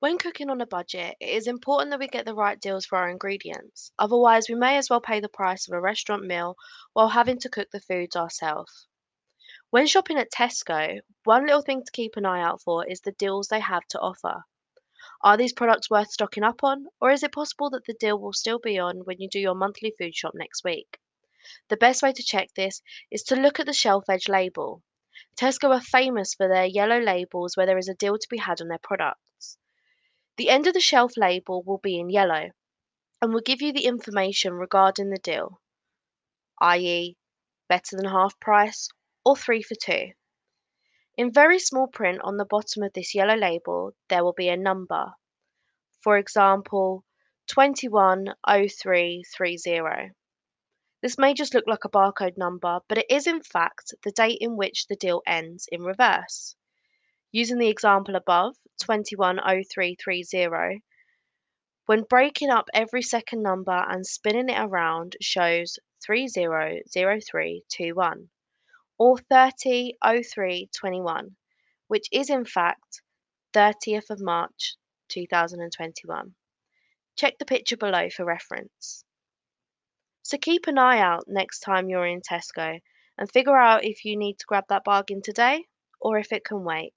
When cooking on a budget, it is important that we get the right deals for our ingredients. Otherwise, we may as well pay the price of a restaurant meal while having to cook the foods ourselves. When shopping at Tesco, one little thing to keep an eye out for is the deals they have to offer. Are these products worth stocking up on, or is it possible that the deal will still be on when you do your monthly food shop next week? The best way to check this is to look at the shelf edge label. Tesco are famous for their yellow labels where there is a deal to be had on their products. The end of the shelf label will be in yellow and will give you the information regarding the deal, i.e., better than half price or three for two. In very small print on the bottom of this yellow label, there will be a number. For example, 210330. This may just look like a barcode number, but it is in fact the date in which the deal ends in reverse. Using the example above, 210330, when breaking up every second number and spinning it around shows 300321 or 300321, which is in fact 30th of March 2021. Check the picture below for reference. So keep an eye out next time you're in Tesco and figure out if you need to grab that bargain today or if it can wait.